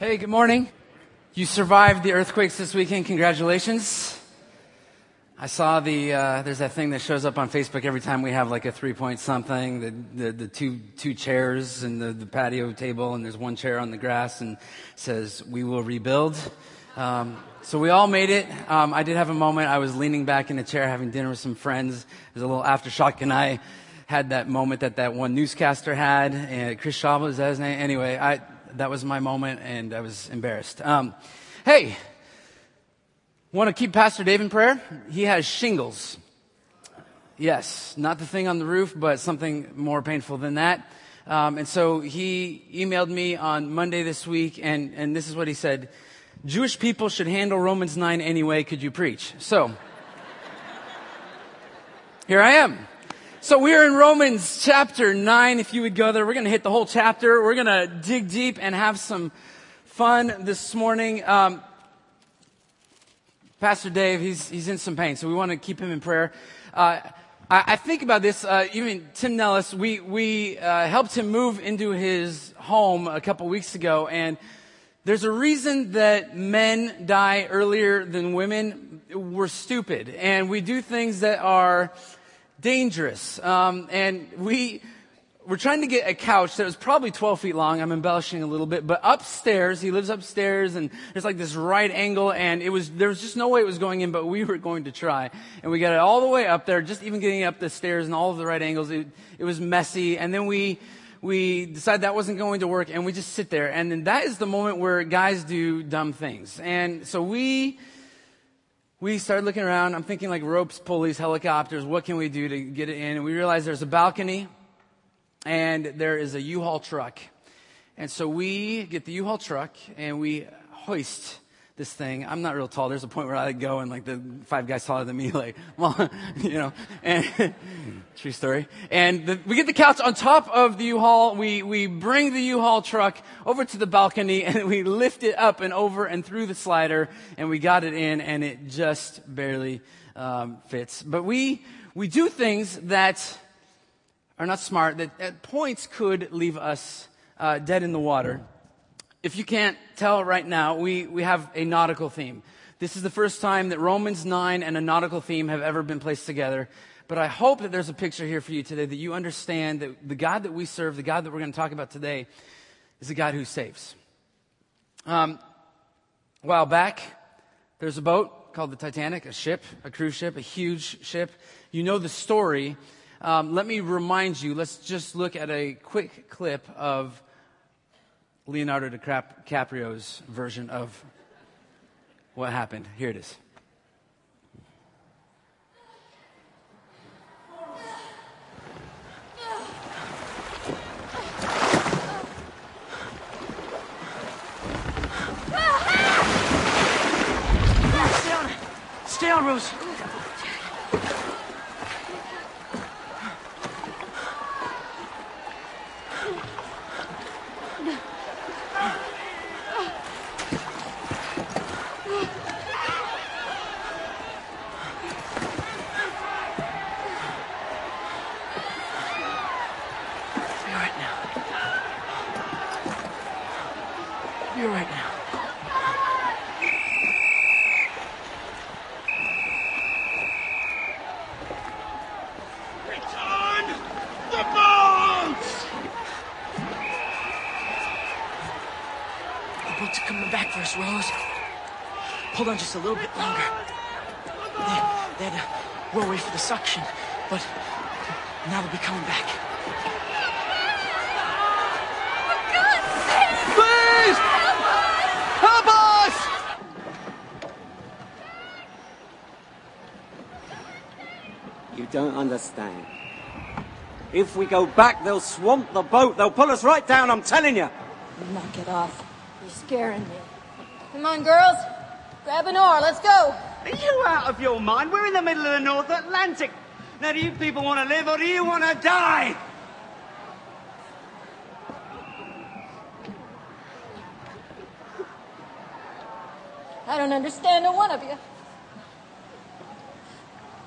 Hey, good morning. You survived the earthquakes this weekend. Congratulations. I saw the, uh, there's that thing that shows up on Facebook every time we have like a three point something, the, the, the two, two chairs and the, the patio table, and there's one chair on the grass and says, we will rebuild. Um, so we all made it. Um, I did have a moment. I was leaning back in a chair having dinner with some friends. There's a little aftershock, and I had that moment that that one newscaster had. And Chris Shaw was that his name? Anyway, I, that was my moment, and I was embarrassed. Um, hey, want to keep Pastor Dave in prayer? He has shingles. Yes, not the thing on the roof, but something more painful than that. Um, and so he emailed me on Monday this week, and, and this is what he said. Jewish people should handle Romans 9 anyway. Could you preach? So, here I am. So we're in Romans chapter 9. If you would go there, we're going to hit the whole chapter. We're going to dig deep and have some fun this morning. Um, Pastor Dave, he's, he's in some pain, so we want to keep him in prayer. Uh, I, I, think about this, uh, even Tim Nellis, we, we uh, helped him move into his home a couple weeks ago, and there's a reason that men die earlier than women. We're stupid, and we do things that are dangerous. Um, and we were trying to get a couch that was probably 12 feet long. I'm embellishing a little bit, but upstairs, he lives upstairs and there's like this right angle and it was, there was just no way it was going in, but we were going to try. And we got it all the way up there, just even getting up the stairs and all of the right angles. It, it was messy. And then we, we decided that wasn't going to work and we just sit there. And then that is the moment where guys do dumb things. And so we, we started looking around. I'm thinking like ropes, pulleys, helicopters. What can we do to get it in? And we realized there's a balcony and there is a U-Haul truck. And so we get the U-Haul truck and we hoist this thing. I'm not real tall. There's a point where I go and like the five guys taller than me, like, well, you know, and true story. And the, we get the couch on top of the U-Haul. We, we bring the U-Haul truck over to the balcony and we lift it up and over and through the slider and we got it in and it just barely, um, fits. But we, we do things that are not smart that at points could leave us uh, dead in the water. If you can't tell right now, we, we have a nautical theme. This is the first time that Romans 9 and a nautical theme have ever been placed together. But I hope that there's a picture here for you today that you understand that the God that we serve, the God that we're going to talk about today, is a God who saves. Um, a while back, there's a boat called the Titanic, a ship, a cruise ship, a huge ship. You know the story. Um, let me remind you, let's just look at a quick clip of Leonardo DiCaprio's version of what happened. Here it is. Stay on. Stay on, Rose. Hold on just a little bit longer. Then, they had we'll wait for the suction, but now they'll be coming back. Please! Help us! You don't understand. If we go back, they'll swamp the boat. They'll pull us right down, I'm telling you. Knock it off. You're scaring me. Come on, girls. Grab an oar, let's go. Are you out of your mind? We're in the middle of the North Atlantic. Now, do you people want to live or do you want to die? I don't understand a one of you.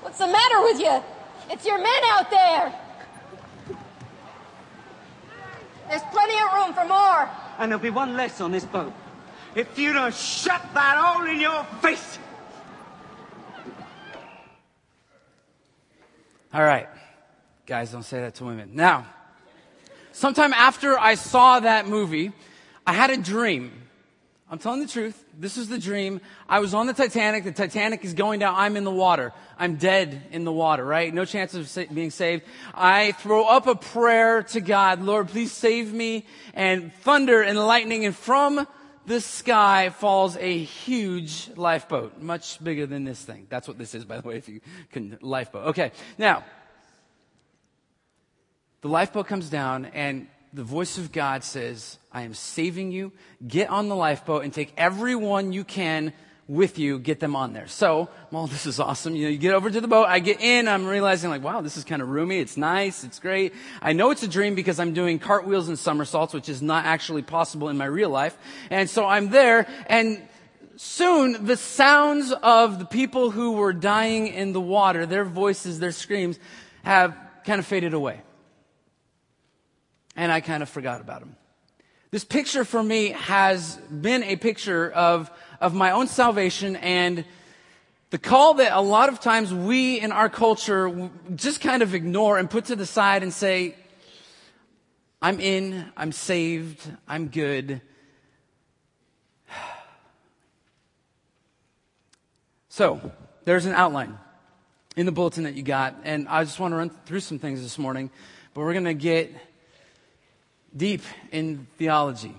What's the matter with you? It's your men out there. There's plenty of room for more. And there'll be one less on this boat. If you don't shut that hole in your face. All right. Guys, don't say that to women. Now, sometime after I saw that movie, I had a dream. I'm telling the truth. This is the dream. I was on the Titanic. The Titanic is going down. I'm in the water. I'm dead in the water, right? No chance of sa- being saved. I throw up a prayer to God. Lord, please save me. And thunder and lightning and from the sky falls a huge lifeboat, much bigger than this thing. That's what this is, by the way, if you can, lifeboat. Okay. Now, the lifeboat comes down and the voice of God says, I am saving you. Get on the lifeboat and take everyone you can with you, get them on there. So, well, this is awesome. You know, you get over to the boat, I get in, I'm realizing like, wow, this is kind of roomy, it's nice, it's great. I know it's a dream because I'm doing cartwheels and somersaults, which is not actually possible in my real life. And so I'm there, and soon the sounds of the people who were dying in the water, their voices, their screams, have kind of faded away. And I kind of forgot about them. This picture for me has been a picture of, of my own salvation and the call that a lot of times we in our culture just kind of ignore and put to the side and say, I'm in, I'm saved, I'm good. So, there's an outline in the bulletin that you got, and I just want to run through some things this morning, but we're going to get deep in theology.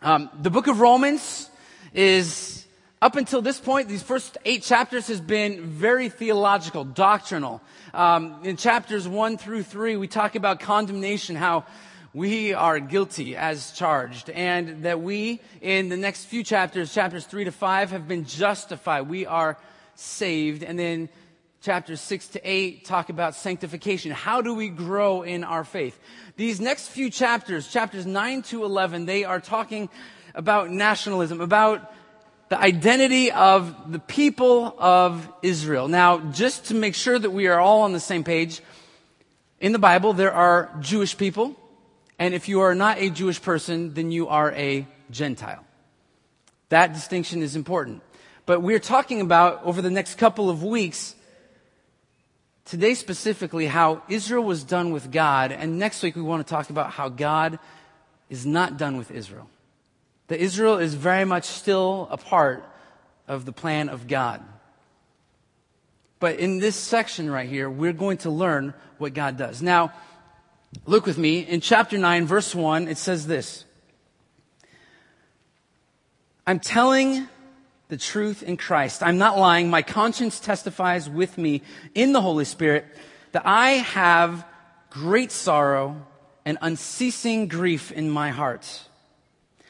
Um, the book of Romans is, up until this point, these first eight chapters has been very theological, doctrinal. Um, in chapters one through three, we talk about condemnation, how we are guilty as charged, and that we, in the next few chapters, chapters three to five, have been justified. We are saved. And then chapters 6 to 8 talk about sanctification. How do we grow in our faith? These next few chapters, chapters 9 to 11, they are talking about nationalism, about the identity of the people of Israel. Now, just to make sure that we are all on the same page, in the Bible, there are Jewish people, and if you are not a Jewish person, then you are a Gentile. That distinction is important. But we're talking about, over the next couple of weeks, today specifically how Israel was done with God, and next week we want to talk about how God is not done with Israel. That Israel is very much still a part of the plan of God. But in this section right here, we're going to learn what God does. Now, look with me in chapter 9, verse 1, it says this I'm telling the truth in Christ. I'm not lying. My conscience testifies with me in the Holy Spirit that I have great sorrow and unceasing grief in my heart.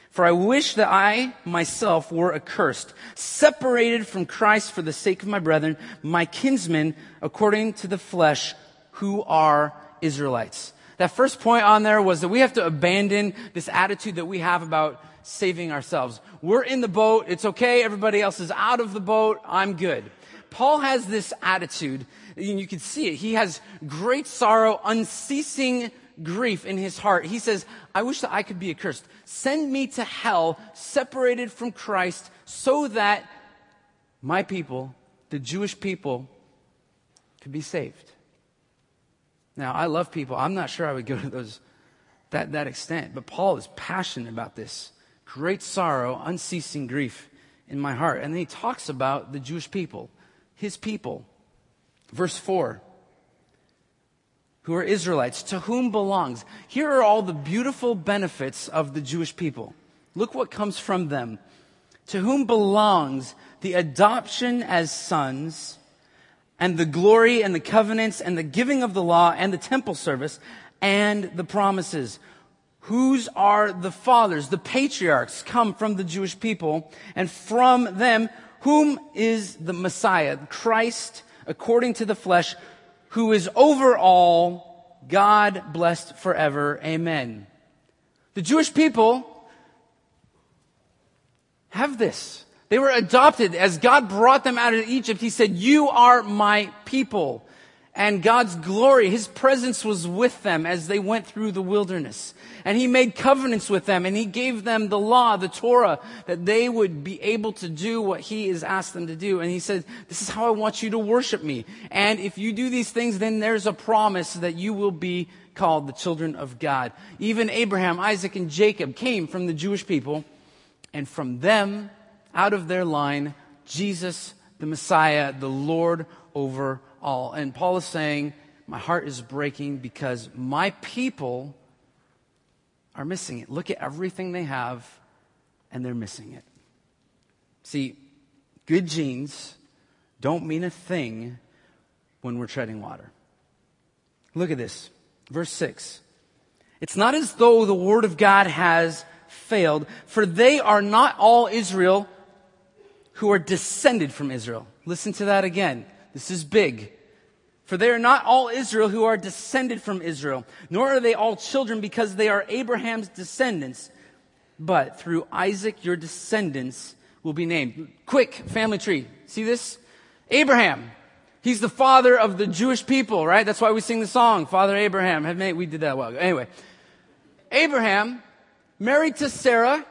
For I wish that I myself were accursed, separated from Christ for the sake of my brethren, my kinsmen, according to the flesh, who are Israelites. That first point on there was that we have to abandon this attitude that we have about saving ourselves. We're in the boat. It's okay. Everybody else is out of the boat. I'm good. Paul has this attitude, and you can see it. He has great sorrow, unceasing grief in his heart. He says, I wish that I could be accursed. Send me to hell, separated from Christ, so that my people, the Jewish people, could be saved. Now, I love people. I'm not sure I would go to those that, that extent, but Paul is passionate about this great sorrow, unceasing grief in my heart. And then he talks about the Jewish people, his people. Verse 4 who are Israelites, to whom belongs. Here are all the beautiful benefits of the Jewish people. Look what comes from them. To whom belongs the adoption as sons, and the glory and the covenants and the giving of the law and the temple service and the promises Whose are the fathers? The patriarchs come from the Jewish people, and from them, whom is the Messiah, Christ, according to the flesh, who is over all, God blessed forever. Amen. The Jewish people have this. They were adopted as God brought them out of Egypt. He said, You are my people. And God's glory, His presence was with them as they went through the wilderness. And He made covenants with them and He gave them the law, the Torah, that they would be able to do what He has asked them to do. And He said, this is how I want you to worship me. And if you do these things, then there's a promise that you will be called the children of God. Even Abraham, Isaac, and Jacob came from the Jewish people. And from them, out of their line, Jesus, the Messiah, the Lord over all. And Paul is saying, My heart is breaking because my people are missing it. Look at everything they have, and they're missing it. See, good genes don't mean a thing when we're treading water. Look at this. Verse 6. It's not as though the word of God has failed, for they are not all Israel who are descended from Israel. Listen to that again. This is big. For they are not all Israel who are descended from Israel, nor are they all children because they are Abraham's descendants. But through Isaac your descendants will be named. Quick family tree. See this? Abraham. He's the father of the Jewish people, right? That's why we sing the song, Father Abraham. We did that a while ago. Anyway. Abraham, married to Sarah,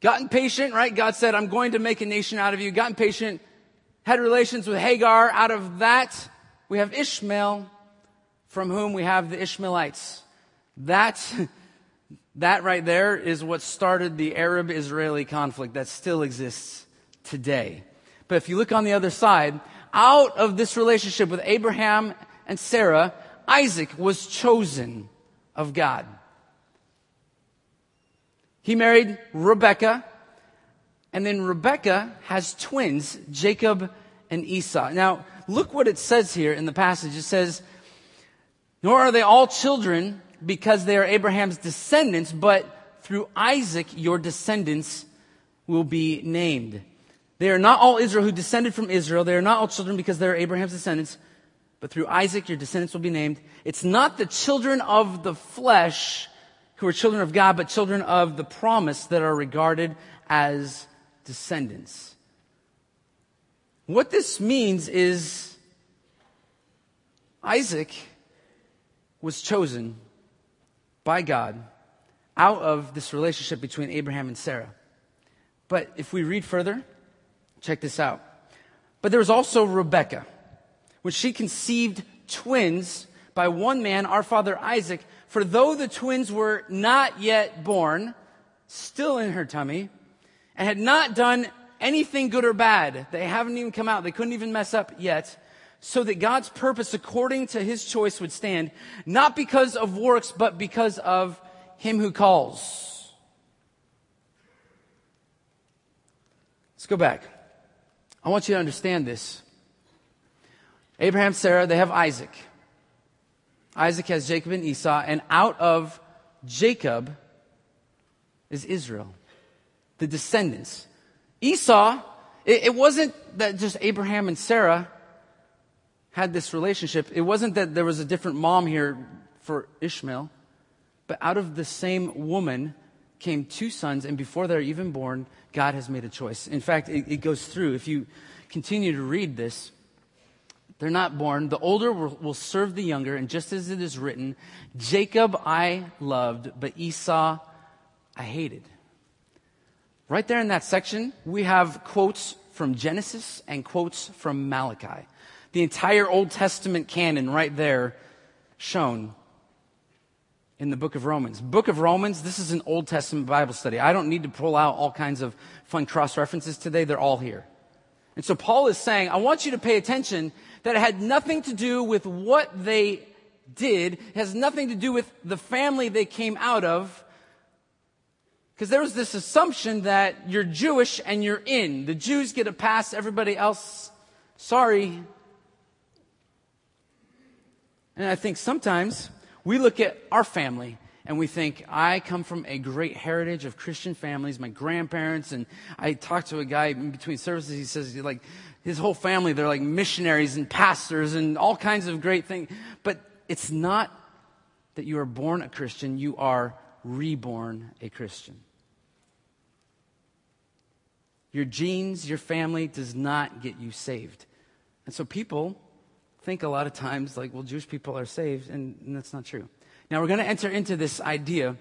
got impatient, right? God said, I'm going to make a nation out of you. Got impatient, had relations with Hagar. Out of that, we have Ishmael, from whom we have the Ishmaelites. That, that right there is what started the Arab Israeli conflict that still exists today. But if you look on the other side, out of this relationship with Abraham and Sarah, Isaac was chosen of God. He married Rebecca, and then Rebecca has twins, Jacob and Esau. Now, look what it says here in the passage. It says, Nor are they all children because they are Abraham's descendants, but through Isaac your descendants will be named. They are not all Israel who descended from Israel. They are not all children because they are Abraham's descendants, but through Isaac your descendants will be named. It's not the children of the flesh who are children of God, but children of the promise that are regarded as descendants. What this means is Isaac was chosen by God out of this relationship between Abraham and Sarah. But if we read further, check this out. But there was also Rebekah. When she conceived twins by one man, our father Isaac, for though the twins were not yet born, still in her tummy, and had not done anything good or bad, they haven't even come out, they couldn't even mess up yet, so that God's purpose according to his choice would stand, not because of works, but because of him who calls. Let's go back. I want you to understand this. Abraham, Sarah, they have Isaac. Isaac has Jacob and Esau, and out of Jacob is Israel, the descendants. Esau, it, it, wasn't that just Abraham and Sarah had this relationship. It wasn't that there was a different mom here for Ishmael, but out of the same woman came two sons, and before they're even born, God has made a choice. In fact, it, it goes through. If you continue to read this, they're not born. The older will, will serve the younger. And just as it is written, Jacob I loved, but Esau I hated. Right there in that section, we have quotes from Genesis and quotes from Malachi. The entire Old Testament canon right there shown in the book of Romans. Book of Romans, this is an Old Testament Bible study. I don't need to pull out all kinds of fun cross references today. They're all here. And so Paul is saying, I want you to pay attention that it had nothing to do with what they did, it has nothing to do with the family they came out of. Because there was this assumption that you're Jewish and you're in. The Jews get a pass, everybody else, sorry. And I think sometimes we look at our family and we think, I come from a great heritage of Christian families, my grandparents, and I talked to a guy in between services, he says, like, his whole family, they're like missionaries and pastors and all kinds of great things. But it's not that you are born a Christian, you are reborn a Christian. Your genes, your family does not get you saved. And so people think a lot of times like, well, Jewish people are saved, and, and that's not true. Now we're going to enter into this idea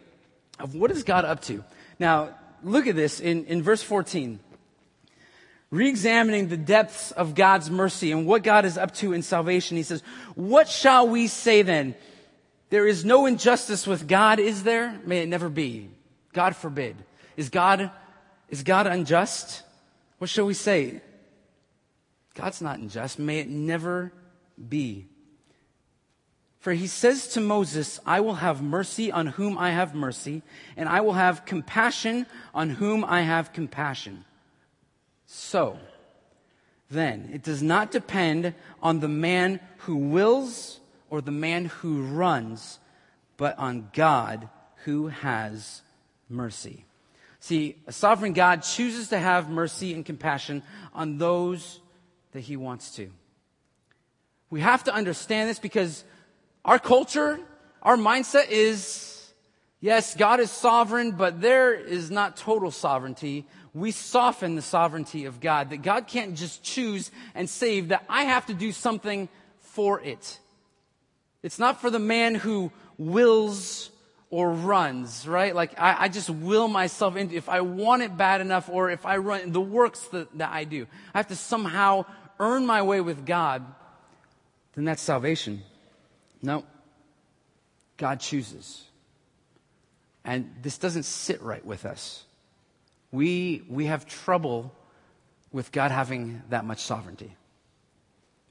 of what is God up to. Now, look at this in, in verse 14. Re-examining the depths of God's mercy and what God is up to in salvation, he says, What shall we say then? There is no injustice with God, is there? May it never be. God forbid. Is God, is God unjust? What shall we say? God's not unjust. May it never be. For he says to Moses, I will have mercy on whom I have mercy, and I will have compassion on whom I have compassion. So, then, it does not depend on the man who wills or the man who runs, but on God who has mercy. See, a sovereign God chooses to have mercy and compassion on those that he wants to. We have to understand this because our culture, our mindset is, yes, God is sovereign, but there is not total sovereignty. We soften the sovereignty of God, that God can't just choose and save, that I have to do something for it. It's not for the man who wills or runs, right? Like I, I, just will myself into, if I want it bad enough or if I run the works that, that I do, I have to somehow earn my way with God, then that's salvation. No. God chooses. And this doesn't sit right with us. We, we have trouble with God having that much sovereignty.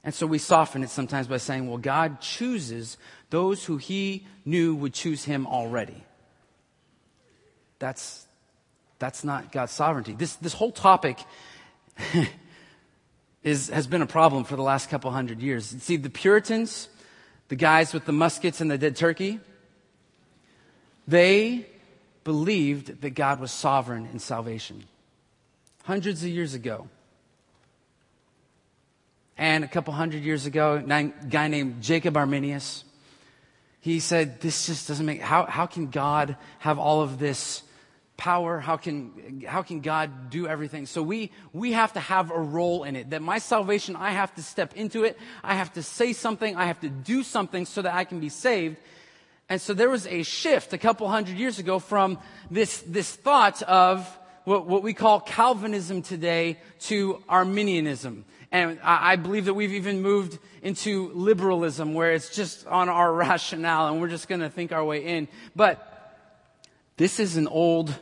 And so we soften it sometimes by saying, well, God chooses those who he knew would choose him already. That's, that's not God's sovereignty. This, this whole topic is, has been a problem for the last couple hundred years. See, the Puritans, the guys with the muskets and the dead turkey, they believed that God was sovereign in salvation. Hundreds of years ago. And a couple hundred years ago, a guy named Jacob Arminius, he said, This just doesn't make, how, how can God have all of this power? How can, how can God do everything? So we, we have to have a role in it. That my salvation, I have to step into it. I have to say something. I have to do something so that I can be saved. And so there was a shift a couple hundred years ago from this, this thought of what, what we call Calvinism today to Arminianism. And I, believe that we've even moved into liberalism where it's just on our rationale and we're just going to think our way in. But this is an old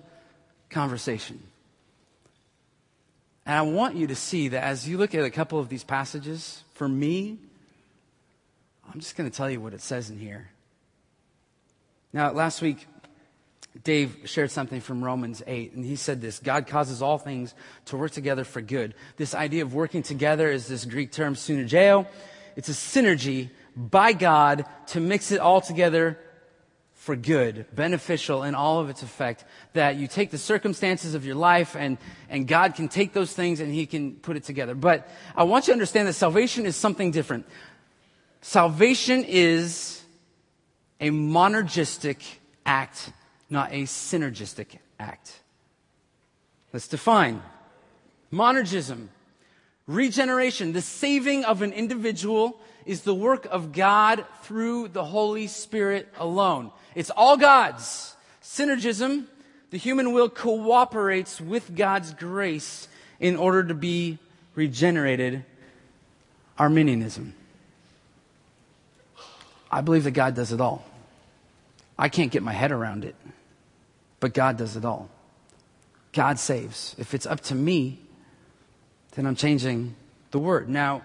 conversation. And I want you to see that as you look at a couple of these passages, for me, I'm just going to tell you what it says in here. Now, last week, Dave shared something from Romans 8, and he said this God causes all things to work together for good. This idea of working together is this Greek term synergeo. It's a synergy by God to mix it all together for good, beneficial in all of its effect. That you take the circumstances of your life and, and God can take those things and He can put it together. But I want you to understand that salvation is something different. Salvation is a monergistic act, not a synergistic act. Let's define. Monergism, regeneration, the saving of an individual is the work of God through the Holy Spirit alone. It's all God's. Synergism, the human will cooperates with God's grace in order to be regenerated. Arminianism. I believe that God does it all. I can't get my head around it, but God does it all. God saves. If it's up to me, then I'm changing the word. Now,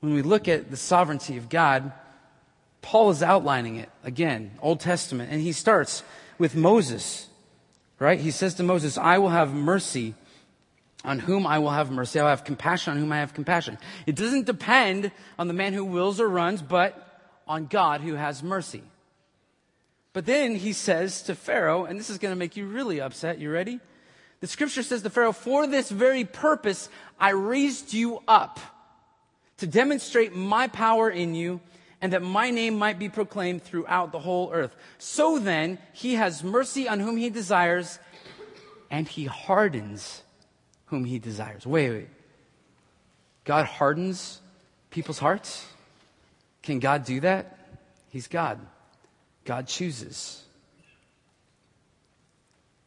when we look at the sovereignty of God, Paul is outlining it again, Old Testament, and he starts with Moses, right? He says to Moses, I will have mercy on whom I will have mercy. I will have compassion on whom I have compassion. It doesn't depend on the man who wills or runs, but on God who has mercy. But then he says to Pharaoh, and this is going to make you really upset. You ready? The scripture says to Pharaoh, For this very purpose I raised you up to demonstrate my power in you and that my name might be proclaimed throughout the whole earth. So then, he has mercy on whom he desires, and he hardens whom he desires. Wait, wait. God hardens people's hearts? Can God do that? He's God. God chooses.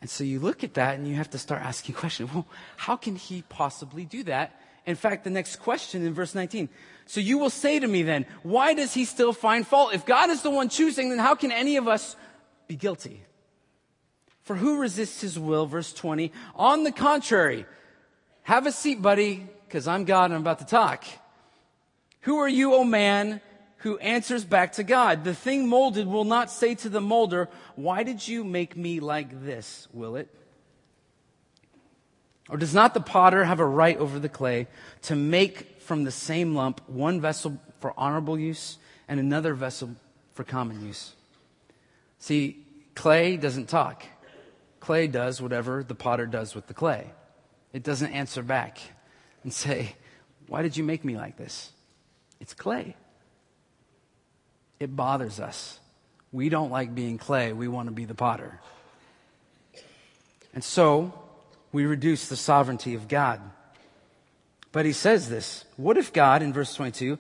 And so you look at that and you have to start asking questions. Well, how can he possibly do that? In fact, the next question in verse 19. So you will say to me then, why does he still find fault? If God is the one choosing, then how can any of us be guilty? For who resists his will? Verse 20. On the contrary, have a seat, buddy, because I'm God and I'm about to talk. Who are you, O man, who answers back to God? The thing molded will not say to the molder, Why did you make me like this? Will it? Or does not the potter have a right over the clay to make from the same lump one vessel for honorable use and another vessel for common use? See, clay doesn't talk. Clay does whatever the potter does with the clay. It doesn't answer back and say, Why did you make me like this? It's clay. It bothers us. We don't like being clay, we want to be the potter. And so, we reduce the sovereignty of God. But he says this What if God, in verse 22,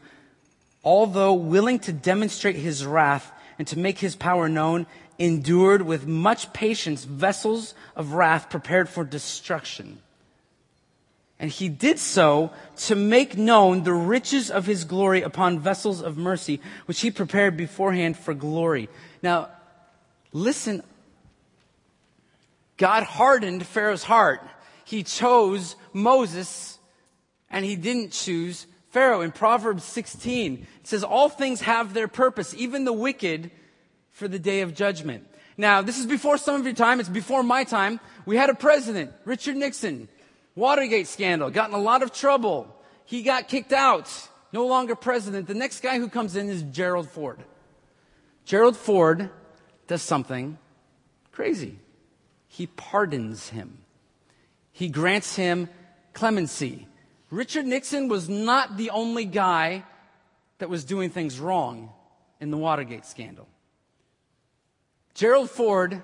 although willing to demonstrate his wrath and to make his power known, endured with much patience vessels of wrath prepared for destruction? And he did so to make known the riches of his glory upon vessels of mercy, which he prepared beforehand for glory. Now, listen. God hardened Pharaoh's heart. He chose Moses and he didn't choose Pharaoh. In Proverbs 16, it says, all things have their purpose, even the wicked for the day of judgment. Now, this is before some of your time. It's before my time. We had a president, Richard Nixon. Watergate scandal, got in a lot of trouble. He got kicked out, no longer president. The next guy who comes in is Gerald Ford. Gerald Ford does something crazy. He pardons him. He grants him clemency. Richard Nixon was not the only guy that was doing things wrong in the Watergate scandal. Gerald Ford,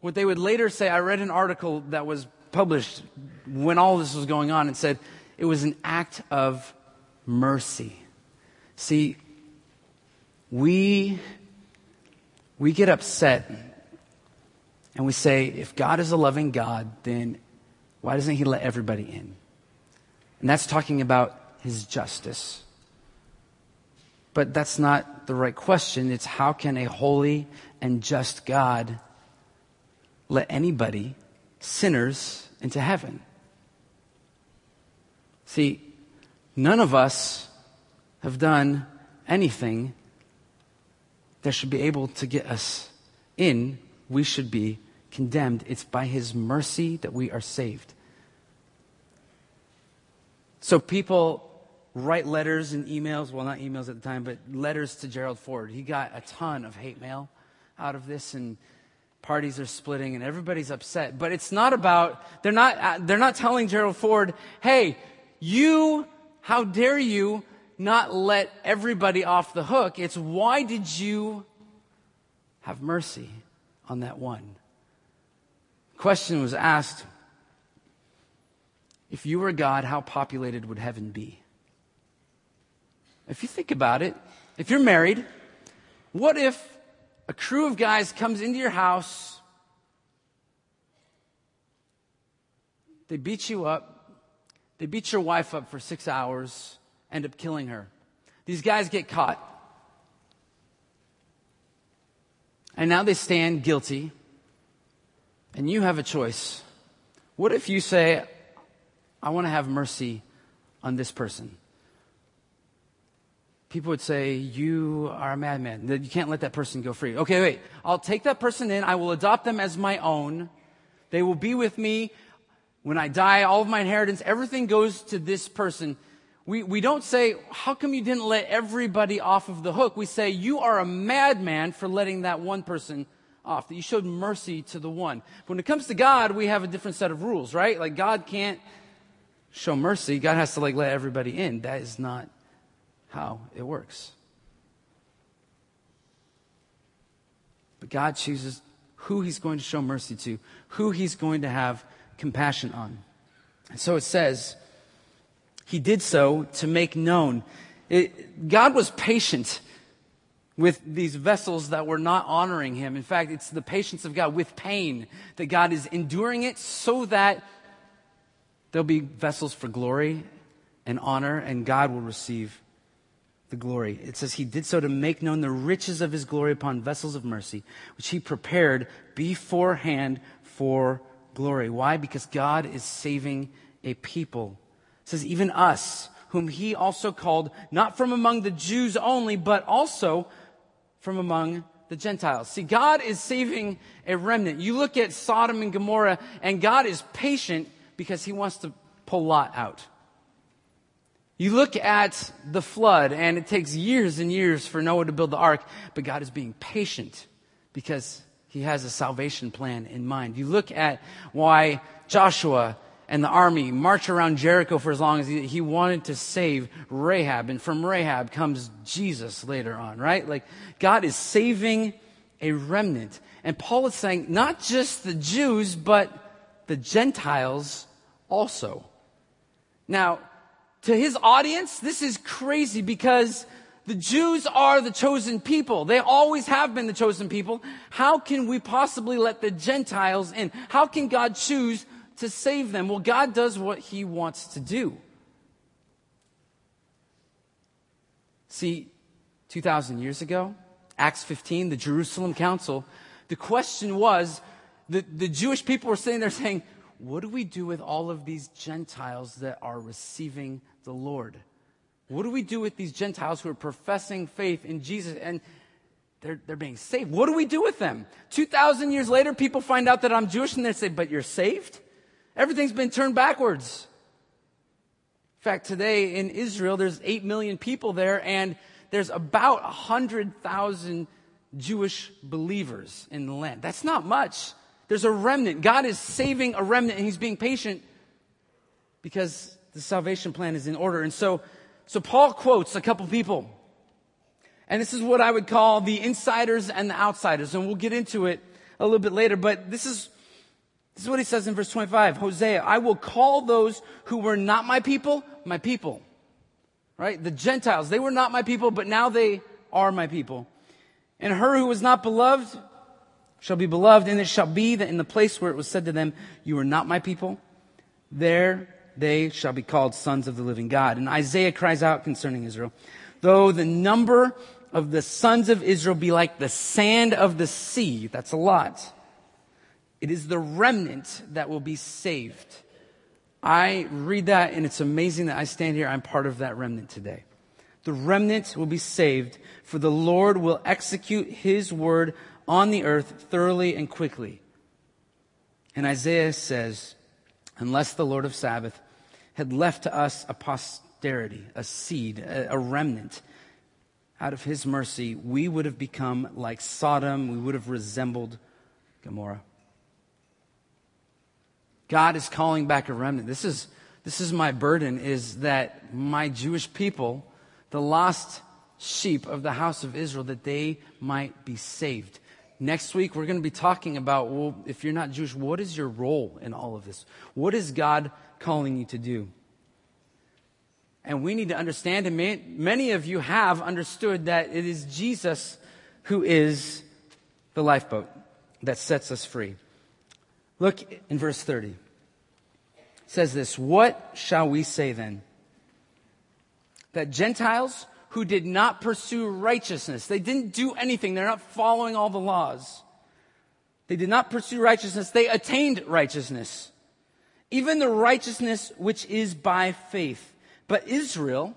what they would later say, I read an article that was published when all this was going on and said it was an act of mercy. See, we, we get upset and we say, if God is a loving God, then why doesn't He let everybody in? And that's talking about His justice. But that's not the right question. It's how can a holy and just God let anybody sinners into heaven. See, none of us have done anything that should be able to get us in. We should be condemned. It's by His mercy that we are saved. So people write letters and emails, well, not emails at the time, but letters to Gerald Ford. He got a ton of hate mail out of this and parties are splitting and everybody's upset. But it's not about, they're not, uh, they're not telling Gerald Ford, hey, you, how dare you not let everybody off the hook? It's why did you have mercy on that one? Question was asked, if you were God, how populated would heaven be? If you think about it, if you're married, what if a crew of guys comes into your house. They beat you up. They beat your wife up for six hours, end up killing her. These guys get caught. And now they stand guilty. And you have a choice. What if you say, I want to have mercy on this person? People would say, You are a madman. You can't let that person go free. Okay, wait. I'll take that person in. I will adopt them as my own. They will be with me. When I die, all of my inheritance, everything goes to this person. We, we don't say, How come you didn't let everybody off of the hook? We say, You are a madman for letting that one person off. That you showed mercy to the one. But when it comes to God, we have a different set of rules, right? Like, God can't show mercy. God has to, like, let everybody in. That is not how it works. But God chooses who He's going to show mercy to, who He's going to have compassion on. And so it says, he did so to make known. It, God was patient with these vessels that were not honoring him. In fact, it's the patience of God with pain that God is enduring it so that there'll be vessels for glory and honor, and God will receive the glory. It says he did so to make known the riches of his glory upon vessels of mercy, which he prepared beforehand for glory. Why? Because God is saving a people. It says, even us, whom he also called, not from among the Jews only, but also from among the Gentiles. See, God is saving a remnant. You look at Sodom and Gomorrah, and God is patient because he wants to pull Lot out. You look at the flood, and it takes years and years for Noah to build the ark, but God is being patient because he has a salvation plan in mind. You look at why Joshua and the army march around Jericho for as long as he, he, wanted to save Rahab. And from Rahab comes Jesus later on, right? Like, God is saving a remnant. And Paul is saying not just the Jews, but the Gentiles also. Now, to his audience, this is crazy because the Jews are the chosen people. They always have been the chosen people. How can we possibly let the Gentiles in? How can God choose to save them? Well, God does what he wants to do. See, 2,000 years ago, Acts 15, the Jerusalem Council, the question was the, the Jewish people were sitting there saying, What do we do with all of these Gentiles that are receiving the Lord? What do we do with these Gentiles who are professing faith in Jesus and they're, they're being saved? What do we do with them? 2,000 years later, people find out that I'm Jewish and they say, But you're saved? Everything's been turned backwards. In fact, today in Israel, there's 8 million people there, and there's about 100,000 Jewish believers in the land. That's not much. There's a remnant. God is saving a remnant, and He's being patient because the salvation plan is in order. And so, so Paul quotes a couple people. And this is what I would call the insiders and the outsiders. And we'll get into it a little bit later. But this is this is what he says in verse 25. Hosea, I will call those who were not my people, my people. Right? The Gentiles, they were not my people, but now they are my people. And her who was not beloved shall be beloved, and it shall be that in the place where it was said to them, You are not my people, there they shall be called sons of the living God. And Isaiah cries out concerning Israel, Though the number of the sons of Israel be like the sand of the sea, that's a lot it is the remnant that will be saved. I read that and it's amazing that I stand here. I'm part of that remnant today. The remnant will be saved, for the Lord will execute his word on the earth thoroughly and quickly. And Isaiah says, unless the Lord of Sabaoth had left to us a posterity, a seed, a, a remnant, out of his mercy, we would have become like Sodom, we would have resembled Gomorrah. God is calling back a remnant. This is, this is my burden is that my Jewish people, the lost sheep of the house of Israel, that they might be saved. Next week, we're going to be talking about, well, if you're not Jewish, what is your role in all of this? What is God calling you to do? And we need to understand, and many of you have understood that it is Jesus who is the lifeboat that sets us free. Look in verse 30. It says this What shall we say then? That Gentiles who did not pursue righteousness, they didn't do anything, they're not following all the laws. They did not pursue righteousness, they attained righteousness. Even the righteousness which is by faith. But Israel,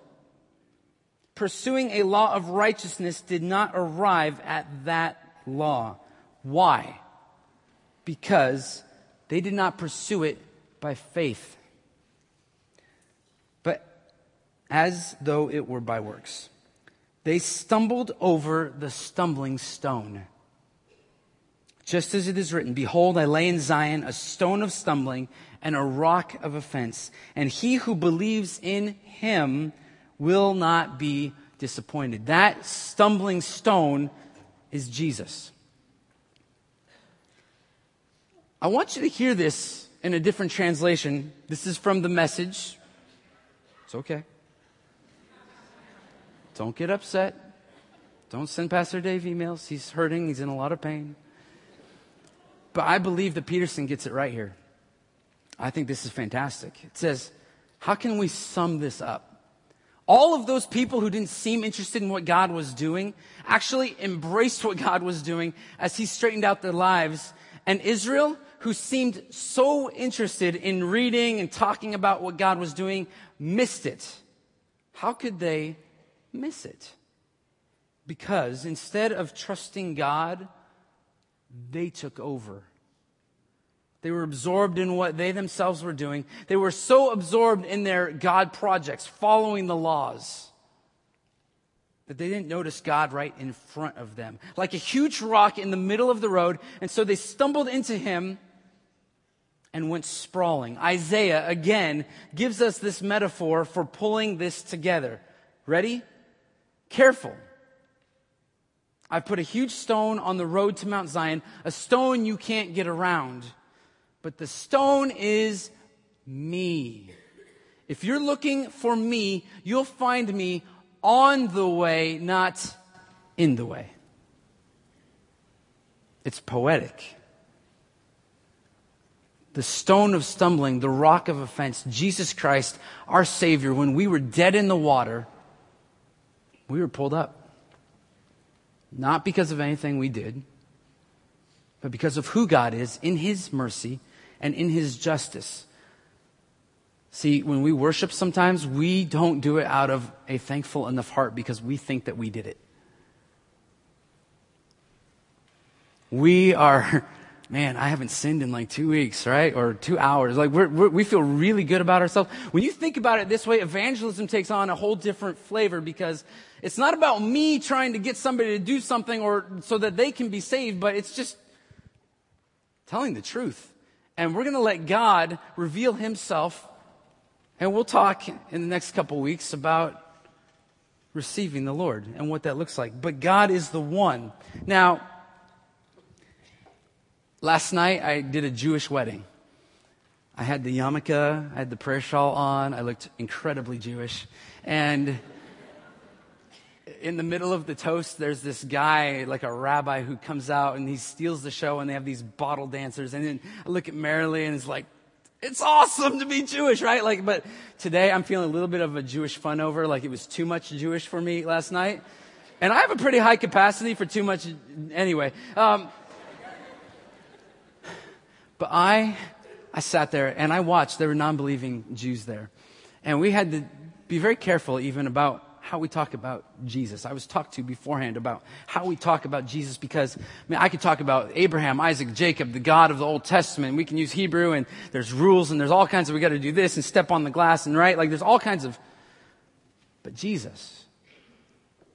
pursuing a law of righteousness, did not arrive at that law. Why? Because they did not pursue it by faith, but as though it were by works. They stumbled over the stumbling stone. Just as it is written, Behold, I lay in Zion a stone of stumbling and a rock of offense, and he who believes in him will not be disappointed. That stumbling stone is Jesus. I want you to hear this in a different translation. This is from the message. It's okay. Don't get upset. Don't send Pastor Dave emails. He's hurting, he's in a lot of pain. But I believe that Peterson gets it right here. I think this is fantastic. It says, How can we sum this up? All of those people who didn't seem interested in what God was doing actually embraced what God was doing as He straightened out their lives. And Israel, who seemed so interested in reading and talking about what God was doing, missed it. How could they miss it? Because instead of trusting God, they took over. They were absorbed in what they themselves were doing. They were so absorbed in their God projects, following the laws, that they didn't notice God right in front of them, like a huge rock in the middle of the road. And so they stumbled into him and went sprawling. Isaiah, again, gives us this metaphor for pulling this together. Ready? Careful. I've put a huge stone on the road to Mount Zion, a stone you can't get around but the stone is me. If you're looking for me, you'll find me on the way, not in the way. It's poetic. The stone of stumbling, the rock of offense, Jesus Christ, our Savior, when we were dead in the water, we were pulled up. Not because of anything we did, but because of who God is in His mercy and in his justice. See, when we worship sometimes, we don't do it out of a thankful enough heart because we think that we did it. We are, man, I haven't sinned in like two weeks, right? Or two hours. Like we're, we're, we feel really good about ourselves. When you think about it this way, evangelism takes on a whole different flavor because it's not about me trying to get somebody to do something or so that they can be saved, but it's just telling the truth and we're going to let God reveal himself. And we'll talk in the next couple weeks about receiving the Lord and what that looks like. But God is the one. Now, last night I did a Jewish wedding. I had the yarmulke, I had the prayer shawl on, I looked incredibly Jewish. And in the middle of the toast, there's this guy, like a rabbi, who comes out and he steals the show, and they have these bottle dancers. And then I look at Marilee, and it's like, it's awesome to be Jewish, right? Like, but today I'm feeling a little bit of a Jewish fun over, like it was too much Jewish for me last night. And I have a pretty high capacity for too much anyway. Um, but I, I sat there and I watched. There were non-believing Jews there. And we had to be very careful even about how we talk about Jesus. I was talked to beforehand about how we talk about Jesus because, I mean, I could talk about Abraham, Isaac, Jacob, the God of the Old Testament. We can use Hebrew and there's rules and there's all kinds of, we got to do this and step on the glass and right. Like there's all kinds of, but Jesus,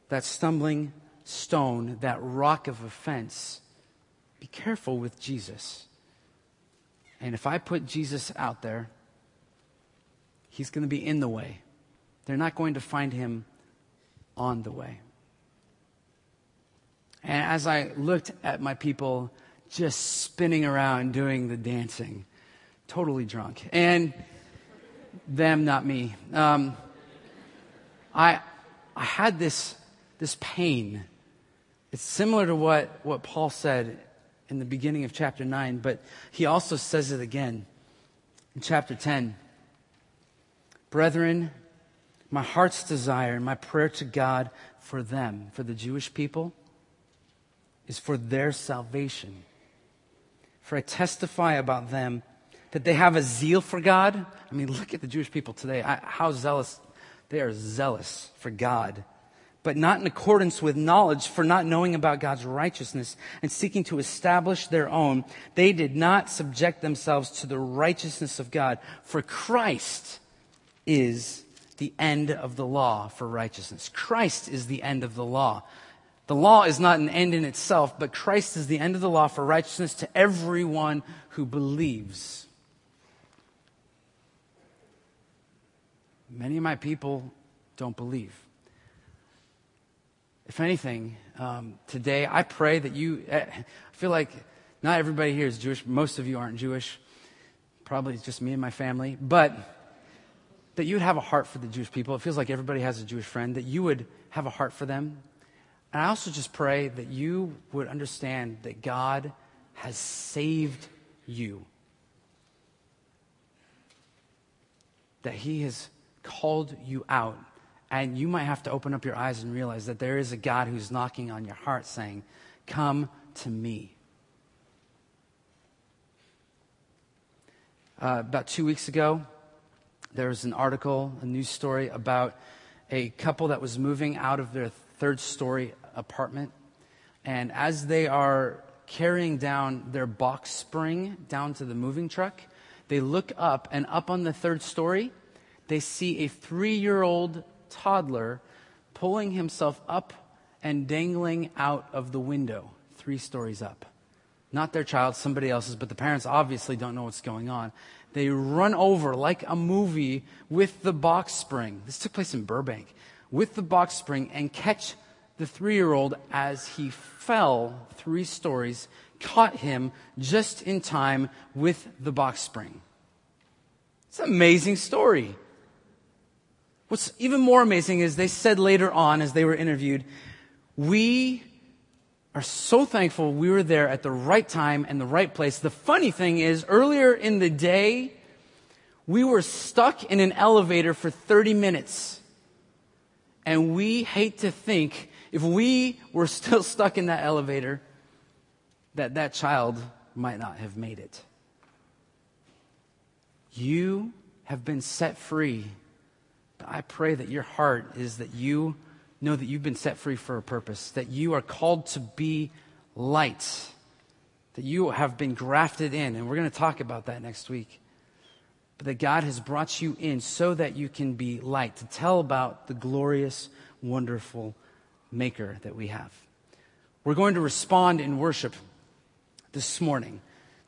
that stumbling stone, that rock of offense, be careful with Jesus. And if I put Jesus out there, he's going to be in the way. They're not going to find him on the way. And as I looked at my people just spinning around doing the dancing, totally drunk, and them, not me, um, I, I had this, this pain. It's similar to what, what Paul said in the beginning of chapter 9, but he also says it again in chapter 10. Brethren, my heart's desire and my prayer to God for them, for the Jewish people, is for their salvation. For I testify about them that they have a zeal for God. I mean, look at the Jewish people today. I, how zealous. They are zealous for God, but not in accordance with knowledge, for not knowing about God's righteousness and seeking to establish their own. They did not subject themselves to the righteousness of God, for Christ is the end of the law for righteousness. Christ is the end of the law. The law is not an end in itself, but Christ is the end of the law for righteousness to everyone who believes. Many of my people don't believe. If anything, um, today I pray that you, eh, I feel like not everybody here is Jewish. Most of you aren't Jewish. Probably just me and my family. But that you would have a heart for the Jewish people. It feels like everybody has a Jewish friend, that you would have a heart for them. And I also just pray that you would understand that God has saved you, that He has called you out. And you might have to open up your eyes and realize that there is a God who's knocking on your heart saying, Come to me. Uh, about two weeks ago, there was an article, a news story about a couple that was moving out of their third story apartment. And as they are carrying down their box spring down to the moving truck, they look up, and up on the third story, they see a three year old toddler pulling himself up and dangling out of the window, three stories up. Not their child, somebody else's, but the parents obviously don't know what's going on. They run over like a movie with the box spring. This took place in Burbank. With the box spring and catch the three year old as he fell three stories, caught him just in time with the box spring. It's an amazing story. What's even more amazing is they said later on, as they were interviewed, we are so thankful we were there at the right time and the right place. The funny thing is, earlier in the day, we were stuck in an elevator for 30 minutes. And we hate to think if we were still stuck in that elevator, that that child might not have made it. You have been set free. I pray that your heart is that you know that you've been set free for a purpose, that you are called to be light, that you have been grafted in. And we're going to talk about that next week. But that God has brought you in so that you can be light, to tell about the glorious, wonderful maker that we have. We're going to respond in worship this morning,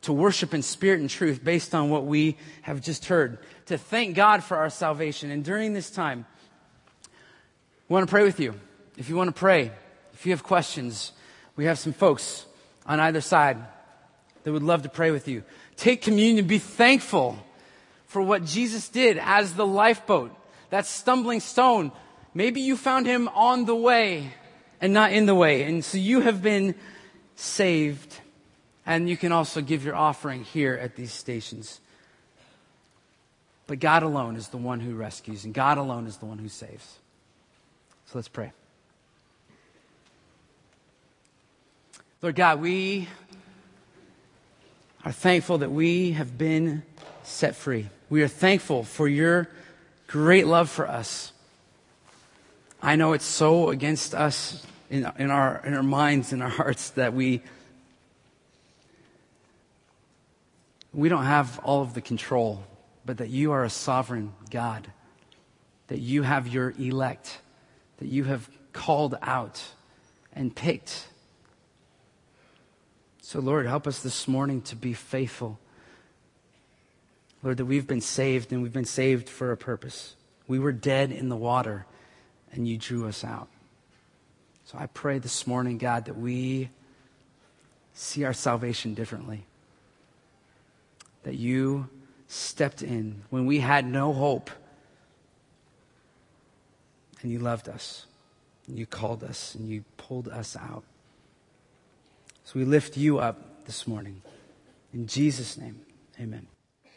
to worship in spirit and truth based on what we have just heard, to thank God for our salvation. And during this time, we want to pray with you. If you want to pray, if you have questions, we have some folks on either side that would love to pray with you. Take communion, be thankful for what Jesus did as the lifeboat, that stumbling stone Maybe you found him on the way and not in the way. And so you have been saved. And you can also give your offering here at these stations. But God alone is the one who rescues, and God alone is the one who saves. So let's pray. Lord God, we are thankful that we have been set free. We are thankful for your great love for us. I know it's so against us in, in, our, in our minds, in our hearts, that we, we don't have all of the control, but that you are a sovereign God, that you have your elect, that you have called out and picked. So, Lord, help us this morning to be faithful. Lord, that we've been saved and we've been saved for a purpose. We were dead in the water and you drew us out. So I pray this morning, God, that we see our salvation differently. That you stepped in when we had no hope. And you loved us. And you called us. And you pulled us out. So we lift you up this morning. In Jesus' name, amen.